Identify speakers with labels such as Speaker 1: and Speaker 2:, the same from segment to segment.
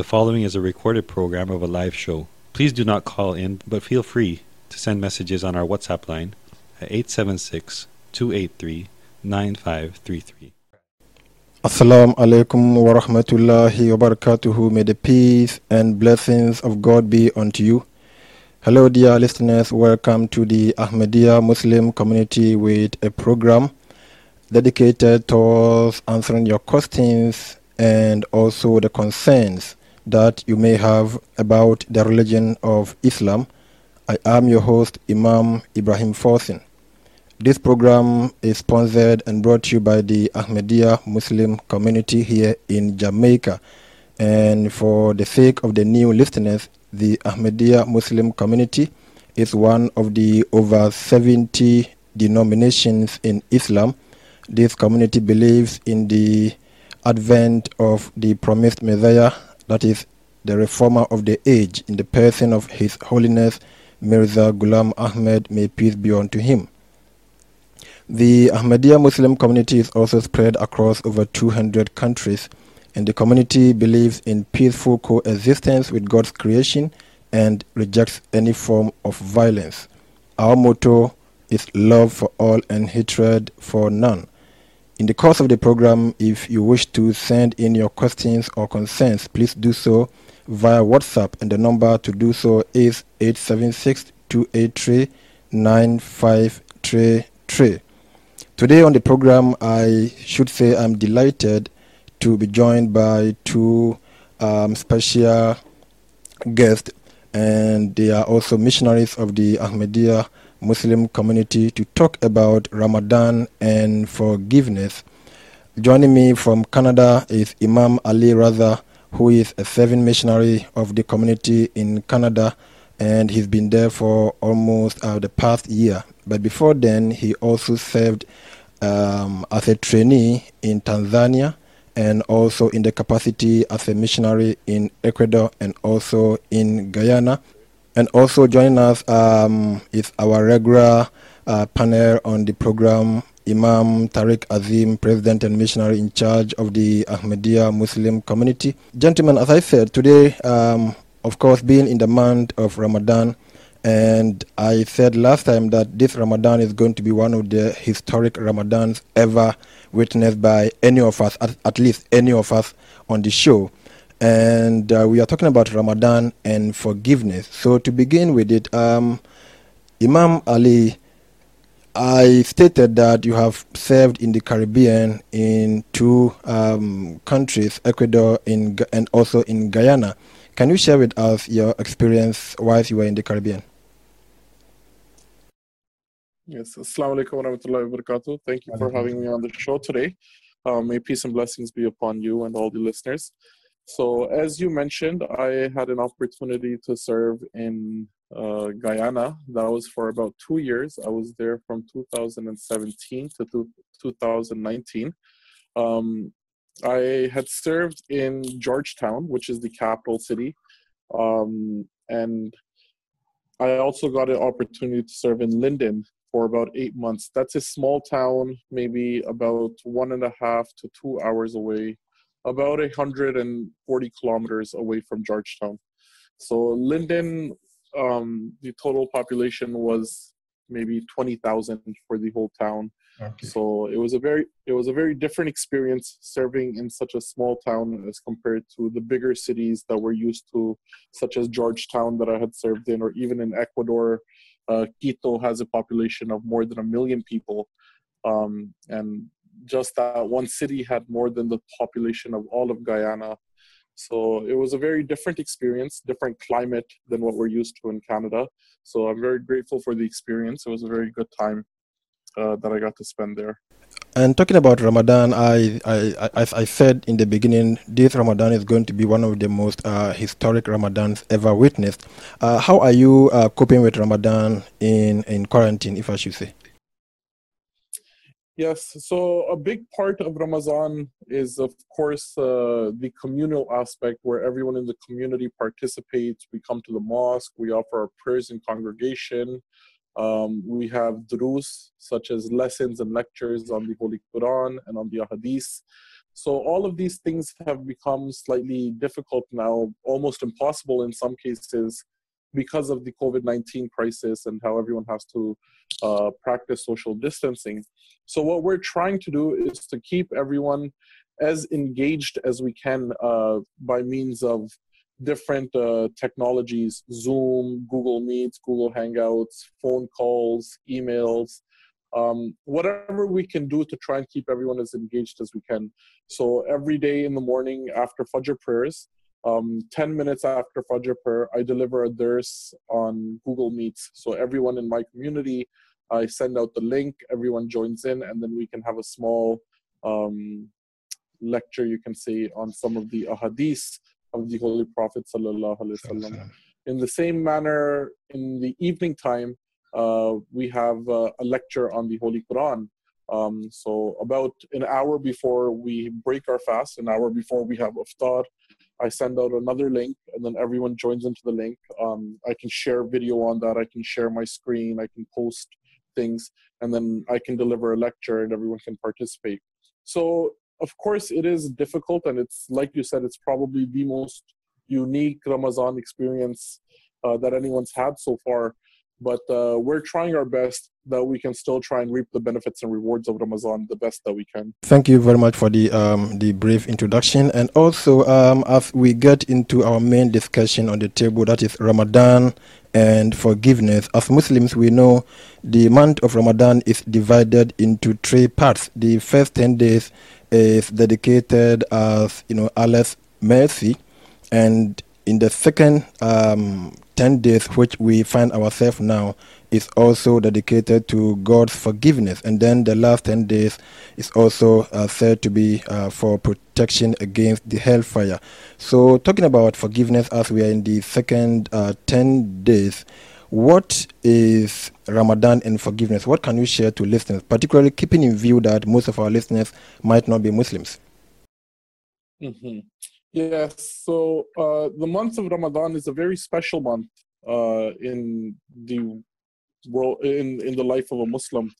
Speaker 1: The following is a recorded program of a live show. Please do not call in, but feel free to send messages on our WhatsApp line at 876 283 9533.
Speaker 2: Assalamu alaikum wa rahmatullahi wa barakatuhu. May the peace and blessings of God be unto you. Hello, dear listeners. Welcome to the Ahmadiyya Muslim community with a program dedicated towards answering your questions and also the concerns that you may have about the religion of Islam. I am your host, Imam Ibrahim Forsin. This program is sponsored and brought to you by the Ahmadiyya Muslim community here in Jamaica. And for the sake of the new listeners, the Ahmadiyya Muslim community is one of the over 70 denominations in Islam. This community believes in the advent of the promised Messiah, that is, the reformer of the age, in the person of His Holiness Mirza Ghulam Ahmed, may peace be unto him. The Ahmadiyya Muslim community is also spread across over 200 countries, and the community believes in peaceful coexistence with God's creation and rejects any form of violence. Our motto is love for all and hatred for none. In the course of the program, if you wish to send in your questions or concerns, please do so via WhatsApp, and the number to do so is 876 283 9533. Today on the program, I should say I'm delighted to be joined by two um, special guests, and they are also missionaries of the Ahmadiyya Muslim community to talk about Ramadan and forgiveness. Joining me from Canada is Imam Ali Raza, who is a serving missionary of the community in Canada, and he's been there for almost uh, the past year. But before then, he also served um, as a trainee in Tanzania and also in the capacity as a missionary in Ecuador and also in Guyana. And also joining us um, is our regular uh, panel on the program, Imam Tariq Azim, President and Missionary in charge of the Ahmadiyya Muslim community. Gentlemen, as I said, today, um, of course, being in the month of Ramadan, and I said last time that this Ramadan is going to be one of the historic Ramadans ever witnessed by any of us, at, at least any of us on the show. And uh, we are talking about Ramadan and forgiveness. So, to begin with it, um, Imam Ali, I stated that you have served in the Caribbean in two um, countries, Ecuador in, and also in Guyana. Can you share with us your experience whilst you were in the Caribbean?
Speaker 3: Yes, Assalamu alaikum wa rahmatullahi wa barakatuh. Thank you for having me on the show today. Um, may peace and blessings be upon you and all the listeners. So, as you mentioned, I had an opportunity to serve in uh, Guyana. That was for about two years. I was there from 2017 to 2019. Um, I had served in Georgetown, which is the capital city, um, and I also got an opportunity to serve in Linden, for about eight months. That's a small town, maybe about one and a half to two hours away, about 140 kilometers away from Georgetown. So Linden, um, the total population was maybe 20,000 for the whole town. Okay. So it was a very it was a very different experience serving in such a small town as compared to the bigger cities that we're used to, such as Georgetown that I had served in, or even in Ecuador, uh, Quito has a population of more than a million people, um, and just that one city had more than the population of all of Guyana. So it was a very different experience, different climate than what we're used to in Canada. So I'm very grateful for the experience. It was a very good time uh, that I got to spend there.
Speaker 2: And talking about Ramadan, I, I, as I said in the beginning, this Ramadan is going to be one of the most uh, historic Ramadans ever witnessed. Uh, how are you uh, coping with Ramadan in, in quarantine, if I should say?
Speaker 3: Yes, so a big part of Ramadan is, of course, uh, the communal aspect where everyone in the community participates. We come to the mosque, we offer our prayers in congregation, um, we have durus, such as lessons and lectures on the Holy Quran and on the Ahadith. So all of these things have become slightly difficult now, almost impossible in some cases, because of the COVID 19 crisis and how everyone has to uh, practice social distancing. So, what we're trying to do is to keep everyone as engaged as we can uh, by means of different uh, technologies Zoom, Google Meets, Google Hangouts, phone calls, emails. Um, whatever we can do to try and keep everyone as engaged as we can. So every day in the morning after Fajr prayers, um, 10 minutes after Fajr prayer, I deliver a dars on Google Meets. So everyone in my community, I send out the link, everyone joins in, and then we can have a small um, lecture, you can say, on some of the ahadith of the Holy Prophet. In the same manner, in the evening time, uh, we have uh, a lecture on the Holy Quran. Um, so about an hour before we break our fast, an hour before we have iftar, I send out another link, and then everyone joins into the link. Um, I can share video on that. I can share my screen. I can post things, and then I can deliver a lecture, and everyone can participate. So of course, it is difficult, and it's like you said, it's probably the most unique Ramadan experience uh, that anyone's had so far but uh, we're trying our best that we can still try and reap the benefits and rewards of Ramadan the best that we can.
Speaker 2: Thank you very much for the um, the brief introduction, and also um, as we get into our main discussion on the table, that is Ramadan and forgiveness. As Muslims, we know the month of Ramadan is divided into three parts. The first ten days is dedicated as you know Allah's mercy, and in the second um, 10 days which we find ourselves now is also dedicated to God's forgiveness. And then the last 10 days is also uh, said to be uh, for protection against the hellfire. So, talking about forgiveness as we are in the second uh, 10 days, what is Ramadan and forgiveness? What can you share to listeners, particularly keeping in view that most of our listeners might not be Muslims?
Speaker 3: Mm-hmm. Yes, so uh, the month of Ramadan is a very special month uh, in the in, in the life of a Muslim,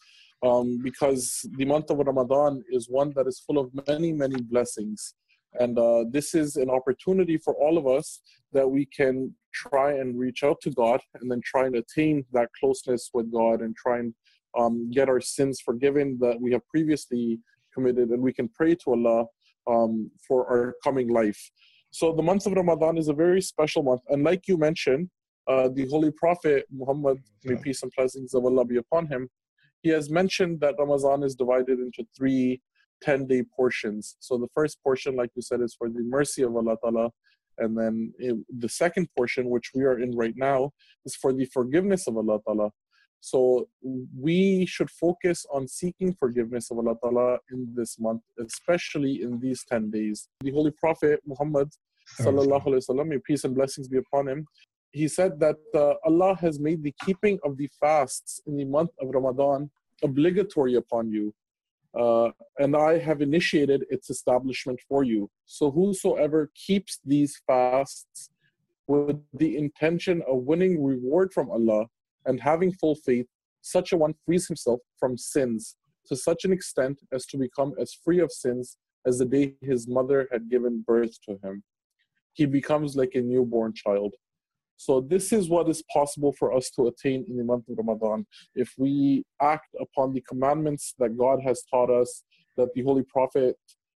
Speaker 3: um, because the month of Ramadan is one that is full of many, many blessings. And uh, this is an opportunity for all of us that we can try and reach out to God and then try and attain that closeness with God and try and um, get our sins forgiven that we have previously committed. And we can pray to Allah um, for our coming life. So the month of Ramadan is a very special month. And like you mentioned, uh, the Holy Prophet Muhammad, may peace and blessings of Allah be upon him, he has mentioned that Ramadan is divided into three 10 day portions. So the first portion, like you said, is for the mercy of Allah Ta'ala. And then the second portion, which we are in right now, is for the forgiveness of Allah Ta'ala. So we should focus on seeking forgiveness of Allah Ta'ala in this month, especially in these 10 days. The Holy Prophet Muhammad, sallallahu alaihi wasallam, may peace and blessings be upon him, he said that uh, Allah has made the keeping of the fasts in the month of Ramadan obligatory upon you. Uh, and I have initiated its establishment for you. So whosoever keeps these fasts with the intention of winning reward from Allah, and having full faith, such a one frees himself from sins to such an extent as to become as free of sins as the day his mother had given birth to him. He becomes like a newborn child. So, this is what is possible for us to attain in the month of Ramadan. If we act upon the commandments that God has taught us, that the Holy Prophet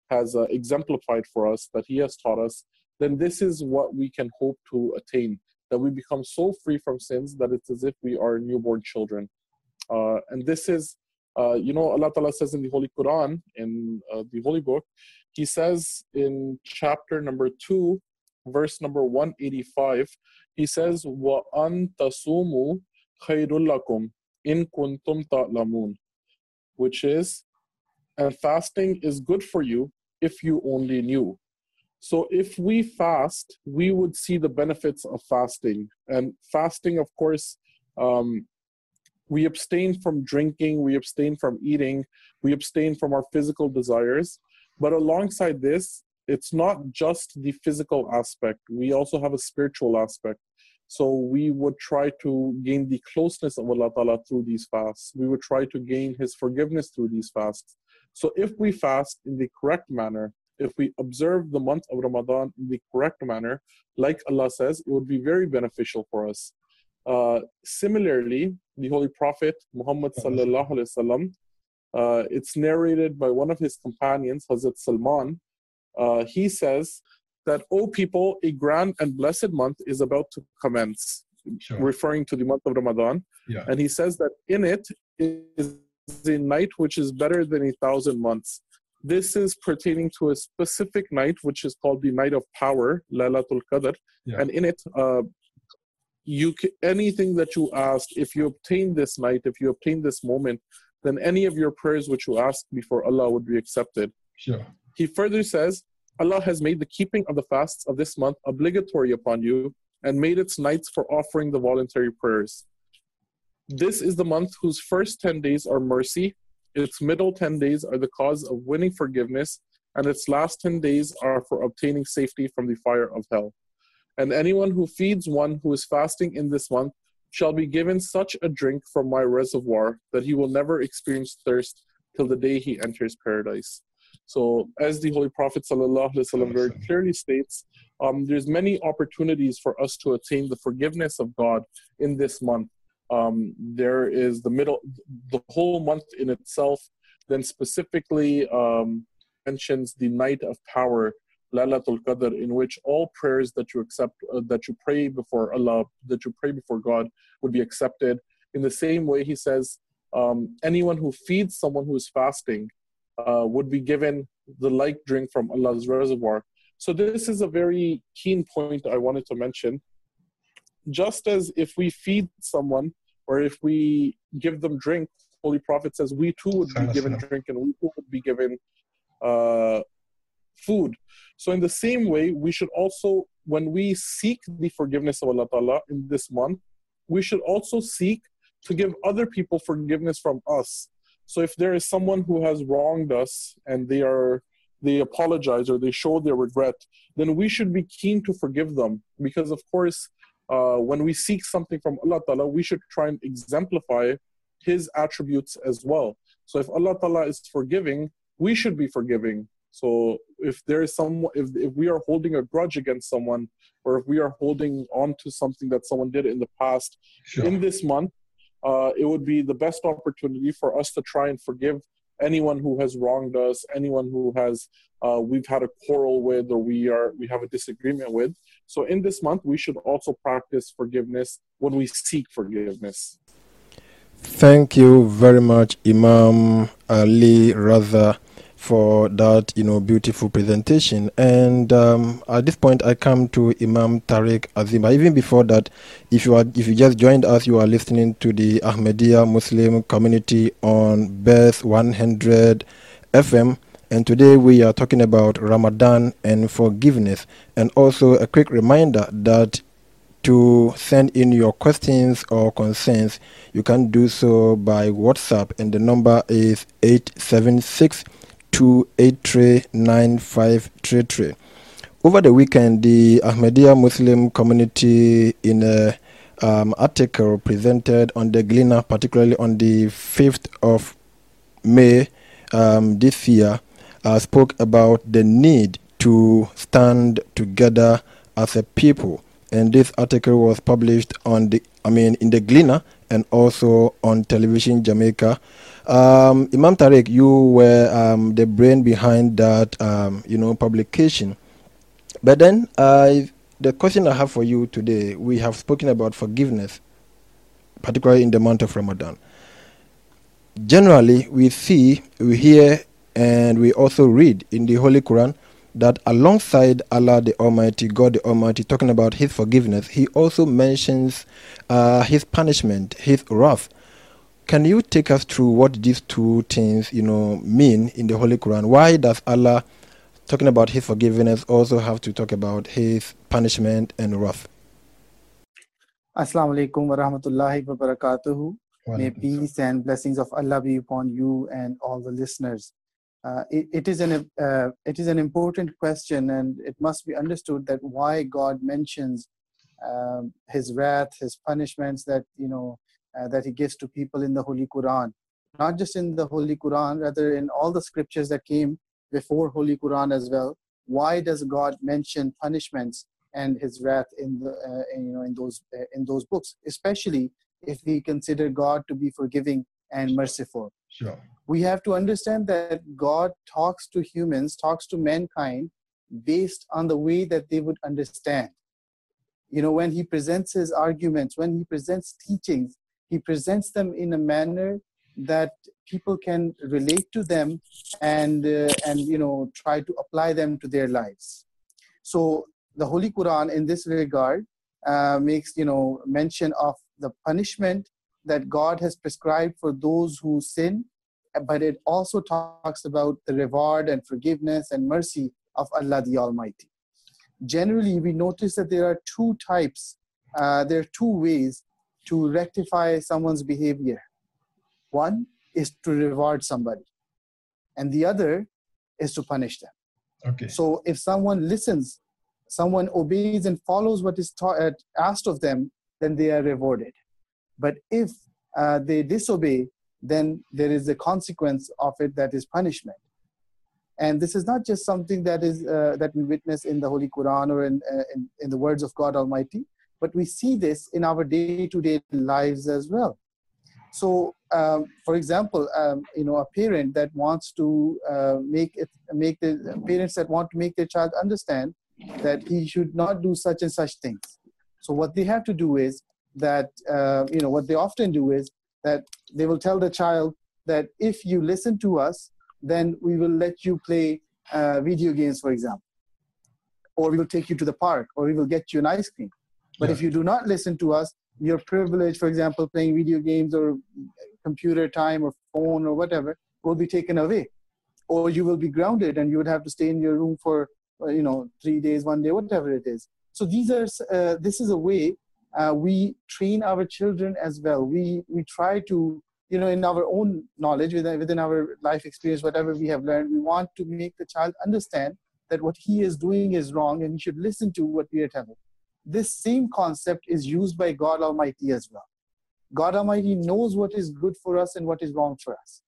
Speaker 3: has uh, exemplified for us, that He has taught us, then this is what we can hope to attain that we become so free from sins that it's as if we are newborn children. Uh, and this is, uh, you know, Allah Ta'ala says in the Holy Quran, in uh, the Holy Book, He says in chapter number 2, verse number 185, he says, "Wa antasumu in kuntum ta'lamun," which is, "And fasting is good for you if you only knew." So if we fast, we would see the benefits of fasting. And fasting, of course, um, we abstain from drinking, we abstain from eating, we abstain from our physical desires. But alongside this, it's not just the physical aspect, we also have a spiritual aspect. So we would try to gain the closeness of Allah Ta'ala through these fasts. We would try to gain His forgiveness through these fasts. So if we fast in the correct manner, if we observe the month of Ramadan in the correct manner, like Allah says, it would be very beneficial for us. Uh, similarly, the Holy Prophet Muhammad sallallahu alaihi uh, it's narrated by one of his companions, Hazrat Salman. Uh, he says that, "O people, a grand and blessed month is about to commence,"
Speaker 4: Sure.
Speaker 3: referring to the month of Ramadan.
Speaker 4: Yeah.
Speaker 3: And he says that in it is a night which is better than a thousand months. This is pertaining to a specific night, which is called the night of power, Laylatul Qadr.
Speaker 4: Yeah.
Speaker 3: And in it, uh, you ca anything that you ask, if you obtain this night, if you obtain this moment, then any of your prayers which you ask before Allah would be accepted.
Speaker 4: Sure.
Speaker 3: He further says, Allah has made the keeping of the fasts of this month obligatory upon you and made its nights for offering the voluntary prayers. This is the month whose first 10 days are mercy, its middle 10 days are the cause of winning forgiveness, and its last 10 days are for obtaining safety from the fire of hell. And anyone who feeds one who is fasting in this month shall be given such a drink from my reservoir that he will never experience thirst till the day he enters paradise. So, as the Holy Prophet ﷺ very clearly states, um, there's many opportunities for us to attain the forgiveness of God in this month. Um, there is the middle, the whole month in itself, then specifically um, mentions the night of power, Laylatul Qadr, in which all prayers that you accept, uh, that you pray before Allah, that you pray before God, would be accepted. In the same way, he says, um, anyone who feeds someone who is fasting uh, would be given the like drink from Allah's reservoir. So this is a very keen point I wanted to mention. Just as if we feed someone or if we give them drink, Holy Prophet says we too would be given drink and we too would be given uh, food. So in the same way, we should also, when we seek the forgiveness of Allah Ta'ala in this month, we should also seek to give other people forgiveness from us. So if there is someone who has wronged us and they are they apologize or they show their regret, then we should be keen to forgive them. Because of course, uh, when we seek something from Allah Ta'ala, we should try and exemplify His attributes as well. So if Allah Ta'ala is forgiving, we should be forgiving. So if there is some, if, if we are holding a grudge against someone, or if we are holding on to something that someone did in the past,
Speaker 4: Sure.
Speaker 3: in this month, uh, it would be the best opportunity for us to try and forgive anyone who has wronged us, anyone who has uh, we've had a quarrel with, or we are we have a disagreement with. So in this month, we should also practice forgiveness when we seek forgiveness.
Speaker 2: Thank you very much, Imam Ali Raza, for that you know beautiful presentation. And um, at this point, I come to Imam Tariq Azim. Even before that, if you are if you just joined us, you are listening to the Ahmadiyya Muslim Community on Beth 100 FM. And today we are talking about Ramadan and forgiveness. And also a quick reminder that to send in your questions or concerns, you can do so by WhatsApp, and the number is 876 283 9533. Over the weekend, the Ahmadiyya Muslim community, in a um, article presented on the Gleaner, particularly on the 5th of May um, this year, uh, spoke about the need to stand together as a people and this article was published on the I mean in the Gleaner and also on television Jamaica. Um, Imam Tariq, you were um, the brain behind that um, you know publication. But then I the question I have for you today, we have spoken about forgiveness, particularly in the month of Ramadan. Generally, we see, we hear, and we also read in the Holy Quran that alongside Allah the Almighty, God the Almighty, talking about His forgiveness, He also mentions uh, His punishment, His wrath. Can you take us through what these two things, you know, mean in the Holy Quran? Why does Allah, talking about His forgiveness, also have to talk about His punishment and wrath?
Speaker 5: Assalamu alaikum wa rahmatullahi wa barakatuhu. May peace and blessings of Allah be upon you and all the listeners. Uh, it, it is an uh, it is an important question, and it must be understood that why God mentions um, His wrath, His punishments that you know uh, that He gives to people in the Holy Quran, not just in the Holy Quran, rather in all the scriptures that came before Holy Quran as well. Why does God mention punishments and His wrath in the uh, in, you know in those uh, in those books, especially if we consider God to be forgiving and merciful?
Speaker 2: Sure.
Speaker 5: We have to understand that God talks to humans, talks to mankind based on the way that they would understand. You know, when He presents His arguments, when He presents teachings, He presents them in a manner that people can relate to them and uh, and you know try to apply them to their lives. So the holy quran in this regard uh, makes you know mention of the punishment that god has prescribed for those who sin but it also talks about the reward and forgiveness and mercy of allah the almighty. Generally we notice that there are two types uh, there are two ways to rectify someone's behavior one is to reward somebody, and the other is to punish them.
Speaker 2: Okay.
Speaker 5: So if someone listens, someone obeys and follows what is taught, uh, asked of them, then they are rewarded. But if uh, they disobey, then there is a consequence of it that is punishment. And this is not just something that is uh, that we witness in the Holy Quran or in, uh, in, in the words of God Almighty, but we see this in our day-to-day lives as well. So, um, for example, um, you know, a parent that wants to uh, make it make the parents that want to make their child understand that he should not do such and such things. So, what they have to do is that uh, you know what they often do is that they will tell the child that if you listen to us, then we will let you play uh, video games, for example, or we will take you to the park, or we will get you an ice cream. But yeah. if you do not listen to us, your privilege, for example, playing video games or computer time or phone or whatever, will be taken away. Or you will be grounded and you would have to stay in your room for, uh, you know, three days, one day, whatever it is. So these are, uh, this is a way uh, we train our children as well. We, we try to, you know, in our own knowledge, within, within our life experience, whatever we have learned, we want to make the child understand that what he is doing is wrong and he should listen to what we are telling this same concept is used by God Almighty as well. God Almighty knows what is good for us and what is wrong for us.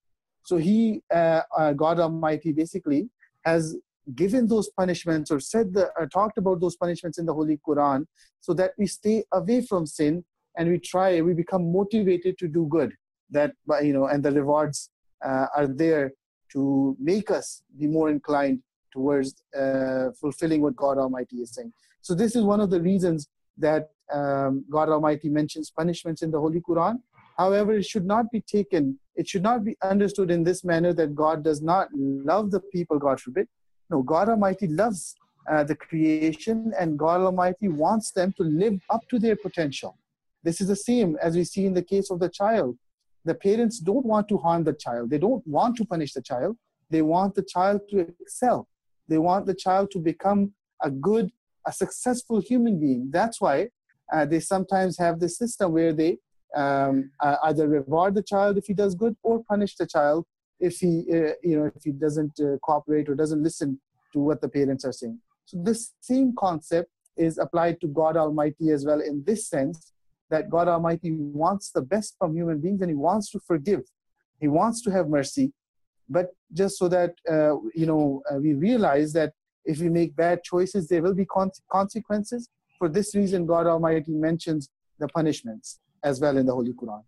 Speaker 5: So He, uh, uh, God Almighty, basically has given those punishments or said the, uh, talked about those punishments in the Holy Quran, so that we stay away from sin and we try, we become motivated to do good. That you know, and the rewards uh, are there to make us be more inclined towards uh, fulfilling what God Almighty is saying. So this is one of the reasons that um, God Almighty mentions punishments in the Holy Quran. However, it should not be taken, it should not be understood in this manner that God does not love the people, God forbid. No, God Almighty loves uh, the creation and God Almighty wants them to live up to their potential. This is the same as we see in the case of the child. The parents don't want to harm the child, they don't want to punish the child, they want the child to excel. They want the child to become a good a successful human being. That's why uh, they sometimes have this system where they um, uh, either reward the child if he does good or punish the child if he uh, you know if he doesn't uh, cooperate or doesn't listen to what the parents are saying. So this same concept is applied to God Almighty as well in this sense that God Almighty wants the best from human beings and He wants to forgive. He wants to have mercy, but just so that uh, you know uh, we realize that if we make bad choices, there will be con- consequences. For this reason, God Almighty mentions the punishments as well in the Holy Quran.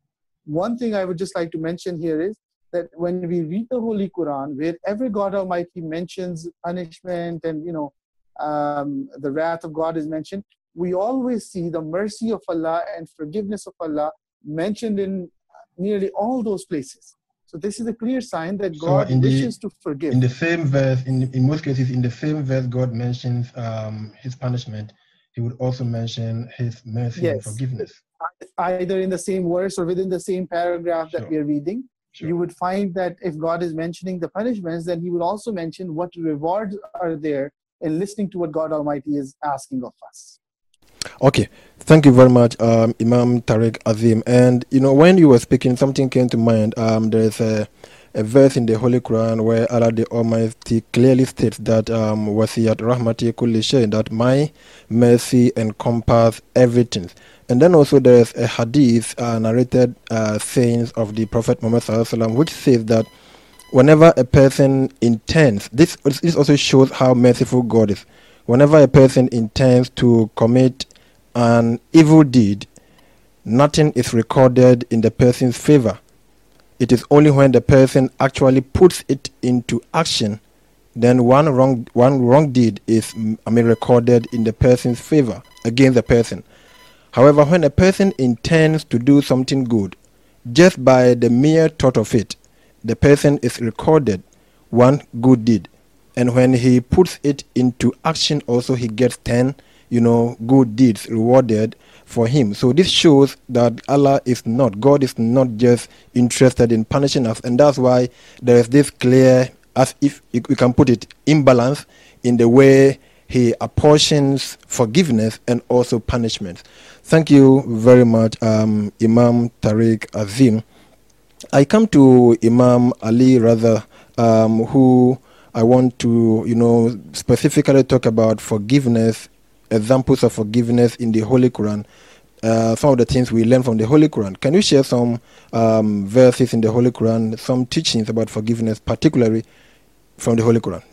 Speaker 5: One thing I would just like to mention here is that when we read the Holy Quran, wherever God Almighty mentions punishment and you know um, the wrath of God is mentioned, we always see the mercy of Allah and forgiveness of Allah mentioned in nearly all those places. So this is a clear sign that God so wishes the, to forgive.
Speaker 2: In the same verse, in, in most cases, in the same verse, God mentions um, his punishment. He would also mention his mercy yes. and forgiveness.
Speaker 5: Either in the same verse or within the same paragraph sure. that we are reading, sure. you would find that if God is mentioning the punishments, then he would also mention what rewards are there in listening to what God Almighty is asking of us.
Speaker 2: Okay, thank you very much, um, Imam Tariq Azim. And you know, when you were speaking, something came to mind. Um, there is a, a verse in the Holy Quran where Allah the Almighty clearly states that um, wasiyat rahmati kulli that my mercy encompass everything. And then also there is a hadith uh, narrated uh, sayings of the Prophet Muhammad which says that whenever a person intends, this, this also shows how merciful God is. Whenever a person intends to commit an evil deed, nothing is recorded in the person's favor. It is only when the person actually puts it into action, then one wrong one wrong deed is I mean recorded in the person's favor against the person. However, when a person intends to do something good, just by the mere thought of it, the person is recorded one good deed. And when he puts it into action, also he gets 10, you know, good deeds rewarded for him. So this shows that Allah is not, God is not just interested in punishing us. And that's why there is this clear, as if we can put it, imbalance in the way he apportions forgiveness and also punishment. Thank you very much, um, Imam Tariq Azim. I come to Imam Ali rather, um, who I want to, you know, specifically talk about forgiveness, examples of forgiveness in the Holy Quran. Uh, some of the things we learn from the Holy Quran. Can you share some um, verses in the Holy Quran, some teachings about forgiveness, particularly from the Holy Quran?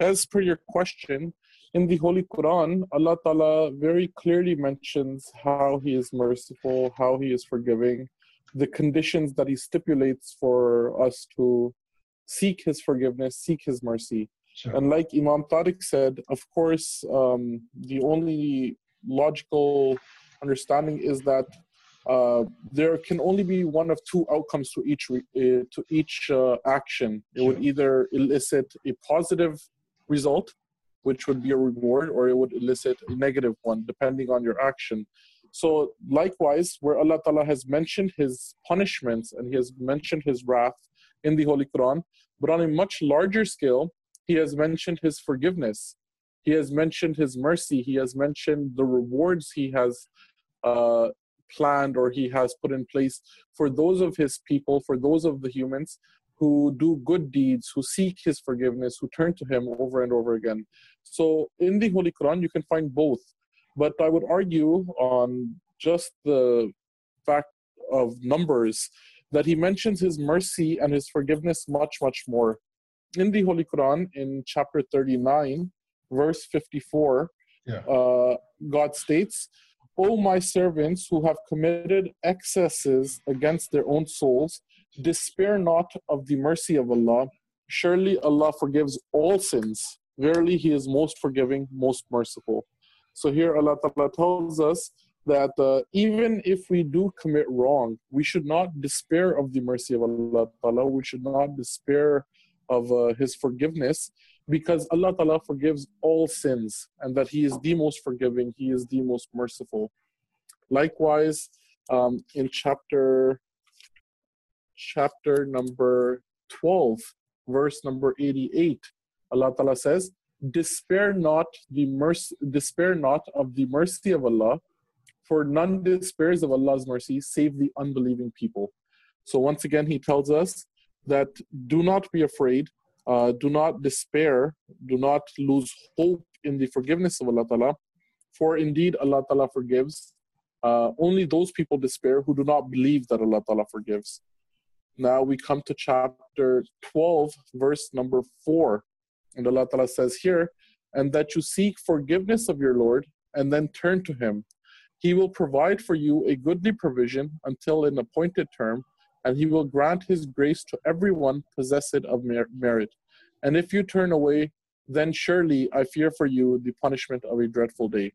Speaker 3: As per your question, in the Holy Quran, Allah Ta'ala very clearly mentions how He is merciful, how He is forgiving, the conditions that He stipulates for us to seek His forgiveness, seek His mercy. Sure. And like Imam Tariq said, of course, um, the only logical understanding is that uh, there can only be one of two outcomes to each re- uh, to each uh, action. It sure. would either elicit a positive result which would be a reward, or it would elicit a negative one, depending on your action. So, likewise, where Allah Ta'ala has mentioned His punishments and He has mentioned His wrath in the Holy Quran, but on a much larger scale, He has mentioned His forgiveness. He has mentioned His mercy. He has mentioned the rewards He has uh, planned or He has put in place for those of His people, for those of the humans who do good deeds, who seek His forgiveness, who turn to Him over and over again. So in the Holy Quran, you can find both. But I would argue on just the fact of numbers that He mentions His mercy and His forgiveness much, much more. In the Holy Quran, in chapter 39, verse 54, yeah. uh, God states, O my servants who have committed excesses against their own souls, Despair not of the mercy of Allah. Surely Allah forgives all sins. Verily, He is most forgiving, most merciful. So here Allah Ta'ala tells us that uh, even if we do commit wrong, we should not despair of the mercy of Allah Ta'ala. We should not despair of uh, His forgiveness because Allah Ta'ala forgives all sins and that He is the most forgiving, He is the most merciful. Likewise, um, in chapter chapter number 12, verse number 88, Allah Ta'ala says, Despair not the mercy despair not of the mercy of Allah, for none despairs of Allah's mercy save the unbelieving people. So once again he tells us that do not be afraid, uh, do not despair, do not lose hope in the forgiveness of Allah Ta'ala, for indeed Allah Ta'ala forgives. Uh, only those people despair who do not believe that Allah Ta'ala forgives. Now we come to chapter 12, verse number 4. And Allah Ta'ala says here, and that you seek forgiveness of your Lord and then turn to Him. He will provide for you a goodly provision until an appointed term, and He will grant His grace to everyone possessed of merit. And if you turn away, then surely I fear for you the punishment of a dreadful day.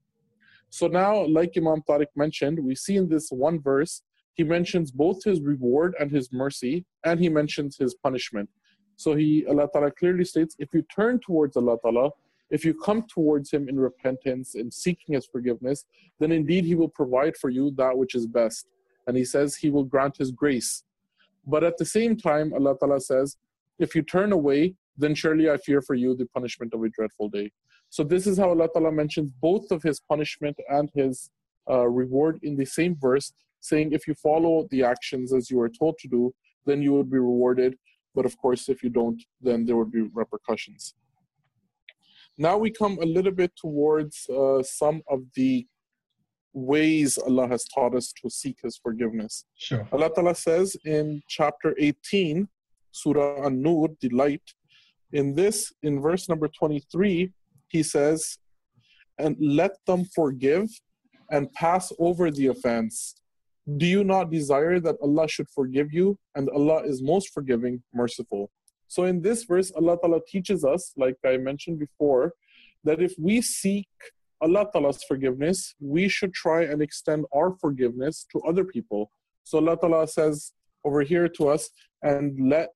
Speaker 3: So now, like Imam Tariq mentioned, we see in this one verse he mentions both his reward and his mercy, and he mentions his punishment. So he Allah Ta'ala clearly states, if you turn towards Allah Ta'ala, if you come towards him in repentance and seeking his forgiveness, then indeed he will provide for you that which is best. And he says he will grant his grace. But at the same time, Allah Ta'ala says, if you turn away, then surely I fear for you the punishment of a dreadful day. So this is how Allah Ta'ala mentions both of his punishment and his uh, reward in the same verse saying if you follow the actions as you are told to do, then you would be rewarded. But of course, if you don't, then there would be repercussions. Now we come a little bit towards uh, some of the ways Allah has taught us to seek His forgiveness.
Speaker 2: Sure.
Speaker 3: Allah Ta'ala says in chapter 18, Surah An-Nur, the light. In this, in verse number 23, he says, and let them forgive and pass over the offense. Do you not desire that Allah should forgive you? And Allah is most forgiving, merciful. So in this verse, Allah Ta'ala teaches us, like I mentioned before, that if we seek Allah Ta'ala's forgiveness, we should try and extend our forgiveness to other people. So Allah Ta'ala says over here to us, and let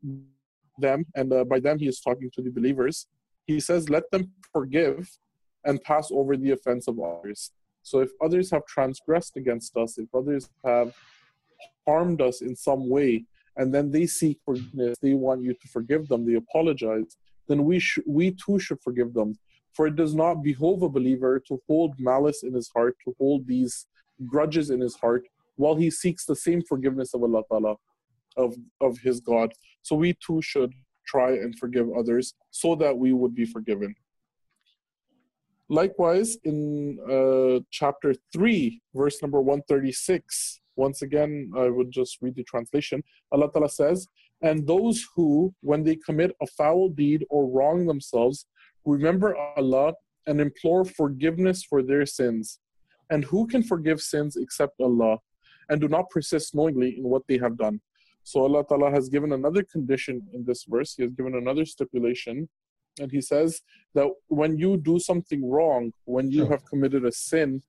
Speaker 3: them, and uh, by them he is talking to the believers, he says, let them forgive and pass over the offense of others. So if others have transgressed against us, if others have harmed us in some way, and then they seek forgiveness, they want you to forgive them, they apologize, then we, sh- we too should forgive them. For it does not behove a believer to hold malice in his heart, to hold these grudges in his heart, while he seeks the same forgiveness of Allah Ta'ala, of, of his God. So we too should try and forgive others so that we would be forgiven. Likewise, in uh, chapter 3, verse number 136, once again, I would just read the translation. Allah Ta'ala says, And those who, when they commit a foul deed or wrong themselves, remember Allah and implore forgiveness for their sins. And who can forgive sins except Allah? And do not persist knowingly in what they have done. So Allah Ta'ala has given another condition in this verse. He has given another stipulation and he says that when you do something wrong, when you have committed a sin,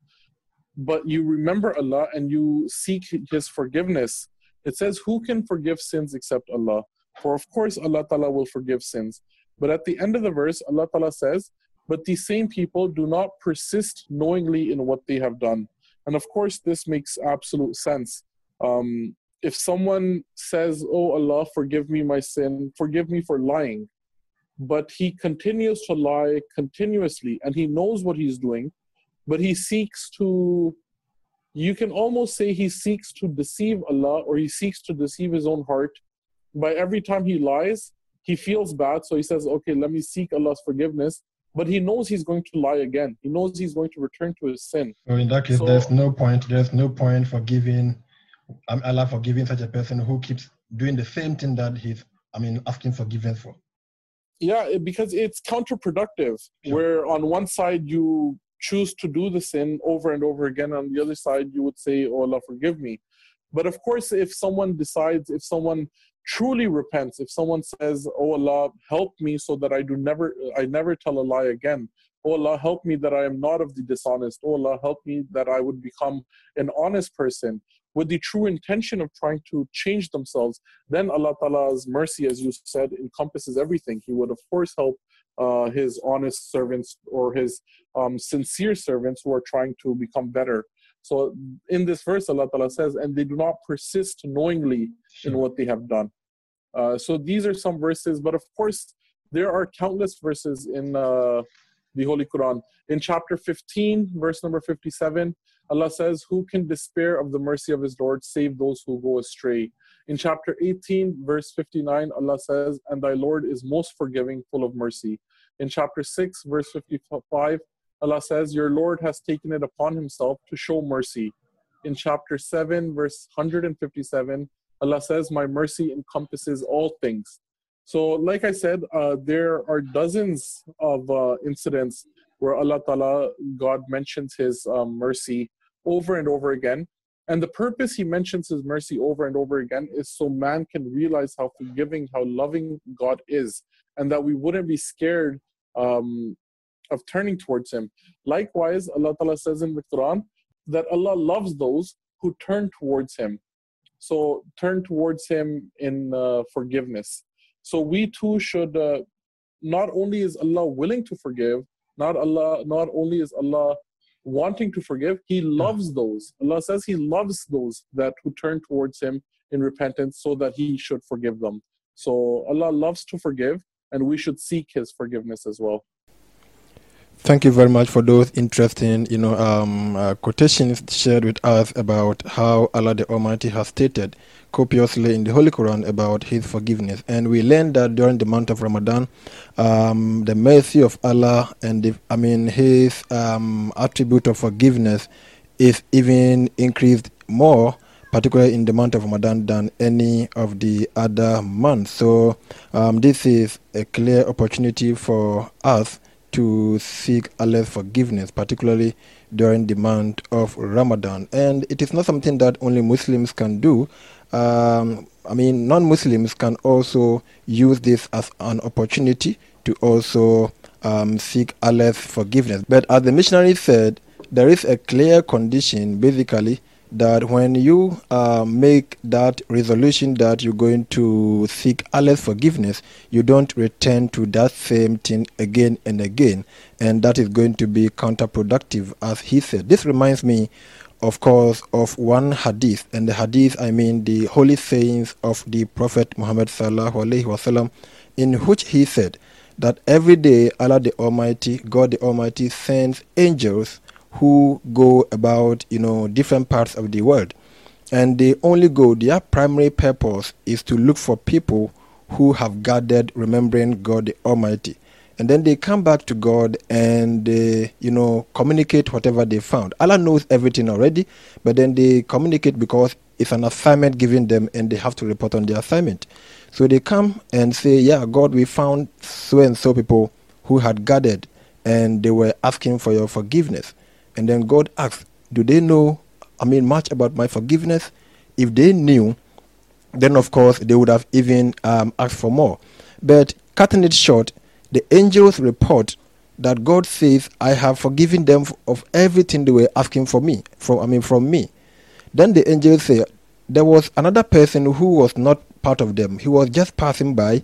Speaker 3: but you remember Allah and you seek His forgiveness, it says, Who can forgive sins except Allah? For of course, Allah Ta'ala will forgive sins. But at the end of the verse, Allah Ta'ala says, But these same people do not persist knowingly in what they have done. And of course, this makes absolute sense. Um, if someone says, Oh Allah, forgive me my sin, forgive me for lying, but he continues to lie continuously and he knows what he's doing but he seeks to you can almost say he seeks to deceive allah or he seeks to deceive his own heart. By every time he lies he feels bad. So he says okay let me seek allah's forgiveness. But he knows he's going to lie again. He knows he's going to return to his sin.
Speaker 2: So in that case so, there's no point there's no point for giving um, allah forgiving such a person who keeps doing the same thing that he's i mean asking forgiveness for.
Speaker 3: Yeah because it's counterproductive. Sure. where on one side you choose to do the sin over and over again on the other side you would say oh allah forgive me. But of course if someone decides if someone truly repents if someone says oh allah help me so that i do never i never tell a lie again. Oh allah help me that i am not of the dishonest. Oh allah help me that i would become an honest person. With the true intention of trying to change themselves, then Allah Ta'ala's mercy, as you said, encompasses everything. He would, of course, help uh, his honest servants or his um, sincere servants who are trying to become better. So in this verse, Allah Ta'ala says, and they do not persist knowingly in what they have done. Uh, so these are some verses, but of course, there are countless verses in uh, the Holy Quran. In chapter 15, verse number 57, Allah says, Who can despair of the mercy of His Lord save those who go astray? In chapter 18, verse 59, Allah says, And thy Lord is most forgiving, full of mercy. In chapter 6, verse 55, Allah says, Your Lord has taken it upon Himself to show mercy. In chapter 7, verse 157, Allah says, My mercy encompasses all things. So, like I said, uh, there are dozens of uh, incidents where Allah Ta'ala, God mentions His um, mercy over and over again. And the purpose he mentions his mercy over and over again is so man can realize how forgiving, how loving God is, and that we wouldn't be scared um, of turning towards him. Likewise, Allah Ta'ala says in the Quran that Allah loves those who turn towards him. So turn towards him in uh, forgiveness. So we too should uh, not only is Allah willing to forgive, not Allah, not only is Allah wanting to forgive, He loves those. Allah says He loves those that who turn towards Him in repentance so that He should forgive them. So Allah loves to forgive, and we should seek His forgiveness as well.
Speaker 2: Thank you very much for those interesting, you know, um, uh, quotations shared with us about how Allah the Almighty has stated copiously in the Holy Quran about His forgiveness. And we learned that during the month of Ramadan, um, the mercy of Allah and the, I mean His um, attribute of forgiveness is even increased more particularly in the month of Ramadan, than any of the other months. So, um, this is a clear opportunity for us to seek Allah's forgiveness, particularly during the month of Ramadan. And it is not something that only Muslims can do. Um, I mean, non Muslims can also use this as an opportunity to also um, seek Allah's forgiveness. But as the missionary said, there is a clear condition basically that when you uh, make that resolution that you're going to seek Allah's forgiveness, you don't return to that same thing again and again, and that is going to be counterproductive, as he said. This reminds me, of course, of one hadith, and the hadith I mean the holy sayings of the Prophet Muhammad sallallahu alaihi wasallam, in which he said that every day Allah the Almighty, God the Almighty, sends angels who go about, you know, different parts of the world. And they only go, their primary purpose is to look for people who have gathered remembering God the Almighty. And then they come back to God and you know, communicate whatever they found. Allah knows everything already, but then they communicate because it's an assignment given them and they have to report on the assignment. So they come and say, Yeah, God, we found so and so people who had gathered and they were asking for your forgiveness. And then God asks, Do they know, I mean, much about my forgiveness? If they knew, then of course they would have even um, asked for more. But cutting it short, the angels report that God says, I have forgiven them of everything they were asking for me, from I mean from me. Then the angels say, There was another person who was not part of them. He was just passing by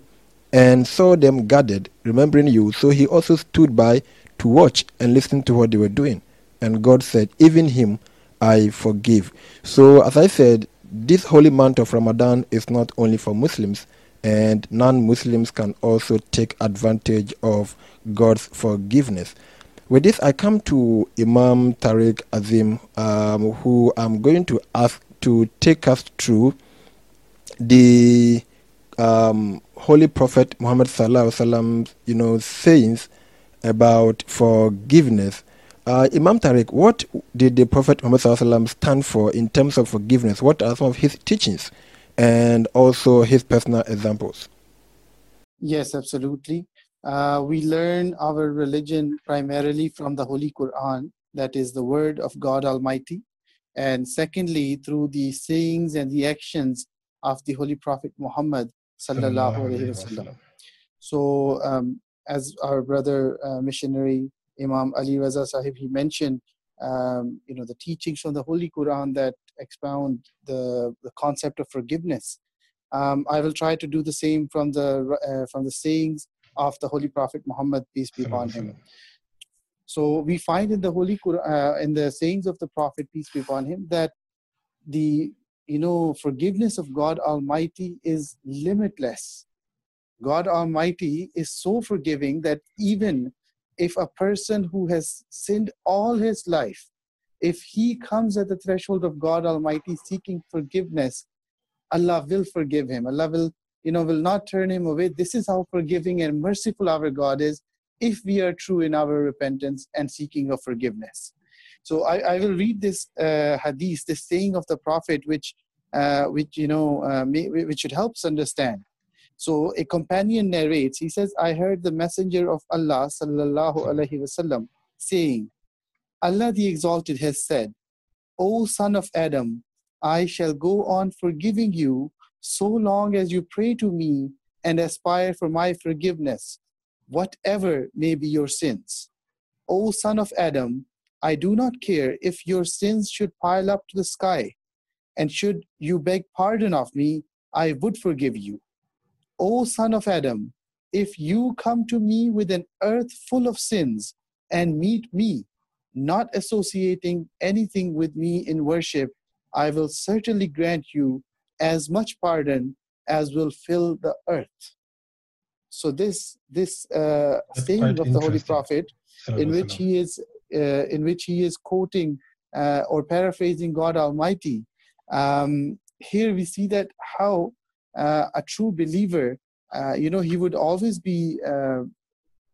Speaker 2: and saw them gathered, remembering you. So he also stood by to watch and listen to what they were doing. And God said, Even him I forgive. So, as I said, this holy month of Ramadan is not only for Muslims, and non Muslims can also take advantage of God's forgiveness. With this, I come to Imam Tariq Azim, um, who I'm going to ask to take us through the um, Holy Prophet Muhammad Sallallahu you know, sayings about forgiveness. Uh, Imam Tariq, what did the Prophet Muhammad Sallallahu stand for in terms of forgiveness? What are some of his teachings and also his personal examples?
Speaker 5: Yes, absolutely. Uh, we learn our religion primarily from the Holy Quran, that is the word of God Almighty. And secondly, through the sayings and the actions of the Holy Prophet Muhammad sallallahu alaihi wasallam. So, um, as our brother uh, missionary Imam Ali Raza Sahib he mentioned, um, you know, the teachings from the Holy Quran that expound the the concept of forgiveness. Um, I will try to do the same from the uh, from the sayings of the Holy Prophet Muhammad peace be upon him. So we find in the Holy Quran, uh, in the sayings of the Prophet peace be upon him that the you know, forgiveness of God Almighty is limitless. God Almighty is so forgiving that even if a person who has sinned all his life, if he comes at the threshold of God Almighty seeking forgiveness, Allah will forgive him. Allah will, you know, will not turn him away. This is how forgiving and merciful our God is if we are true in our repentance and seeking of forgiveness. So I, I will read this uh, hadith, this saying of the Prophet, which uh, which you know uh, may, which should help us understand. So a companion narrates. He says, "I heard the Messenger of Allah sallallahu alaihi wasallam saying, Allah the Exalted has said, O son of Adam, I shall go on forgiving you so long as you pray to me and aspire for my forgiveness, whatever may be your sins. O son of Adam, I do not care if your sins should pile up to the sky, and should you beg pardon of me, I would forgive you. O son of Adam, if you come to me with an earth full of sins and meet me, not associating anything with me in worship, I will certainly grant you as much pardon as will fill the earth. So this this uh, saying of the Holy Prophet, in which he is uh, in which he is quoting uh, or paraphrasing God Almighty. Um, here we see that how a true believer, uh, you know, he would always be uh,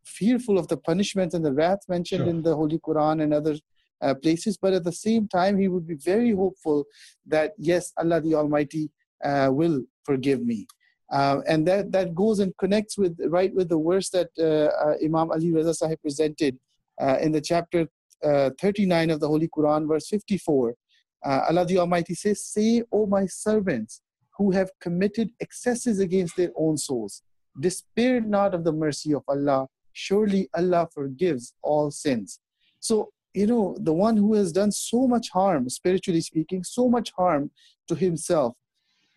Speaker 5: fearful of the punishment and the wrath mentioned sure. in the Holy Quran and other uh, places, but at the same time, he would be very hopeful that yes, Allah the Almighty uh, will forgive me. Uh, and that, that goes and connects with right with the verse that uh, uh, Imam Ali Raza Sahib presented uh, in the chapter 39 of the Holy Quran, verse 54. Allah the Almighty says, Say, O my servants, who have committed excesses against their own souls, despair not of the mercy of Allah. Surely Allah forgives all sins. So you know, the one who has done so much harm, spiritually speaking, so much harm to himself,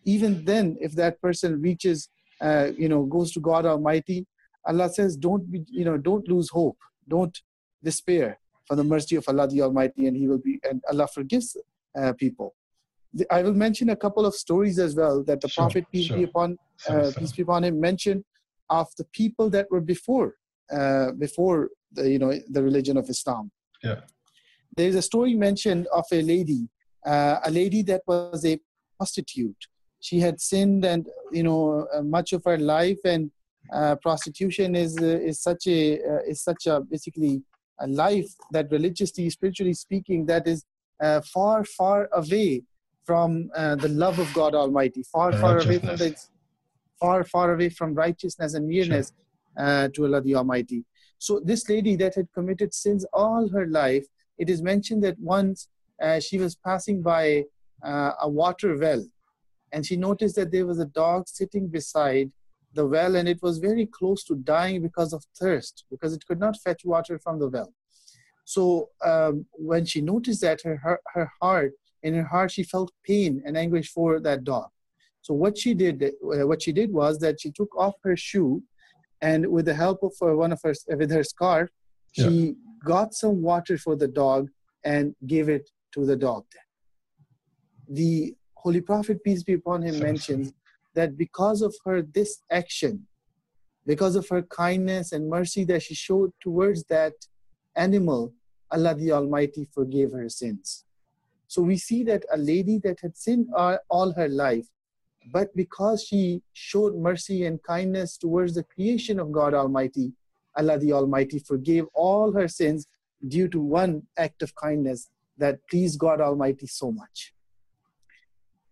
Speaker 5: even then, if that person reaches, uh, you know, goes to God Almighty, Allah says, don't be, you know, don't lose hope, don't despair for the mercy of Allah the Almighty, and He will be, and Allah forgives uh, people. I will mention a couple of stories as well that the sure, Prophet peace sure. be upon uh, peace be upon him mentioned of the people that were before uh, before the you know the religion of Islam.
Speaker 4: Yeah.
Speaker 5: There's a story mentioned of a lady, uh, a lady that was a prostitute. She had sinned, and you know, uh, much of her life, and uh, prostitution is uh, is such a uh, is such a basically a life that religiously, spiritually speaking, that is uh, far far away from the love of God Almighty, far far away from the far far away from righteousness and nearness sure. to Allah the Almighty. So this lady that had committed sins all her life, it is mentioned that once uh, she was passing by uh, a water well and she noticed that there was a dog sitting beside the well and it was very close to dying because of thirst because it could not fetch water from the well so um, when she noticed that her, her, her heart in her heart she felt pain and anguish for that dog. So what she did uh, what she did was that she took off her shoe and with the help of uh, one of her with her scarf she yeah. got some water for the dog and gave it to the dog The Holy Prophet, peace be upon him, mentions that because of her this action, because of her kindness and mercy that she showed towards that animal, Allah the Almighty forgave her sins. So we see that a lady that had sinned all her life, but because she showed mercy and kindness towards the creation of God Almighty, Allah the Almighty forgave all her sins due to one act of kindness that pleased God Almighty so much.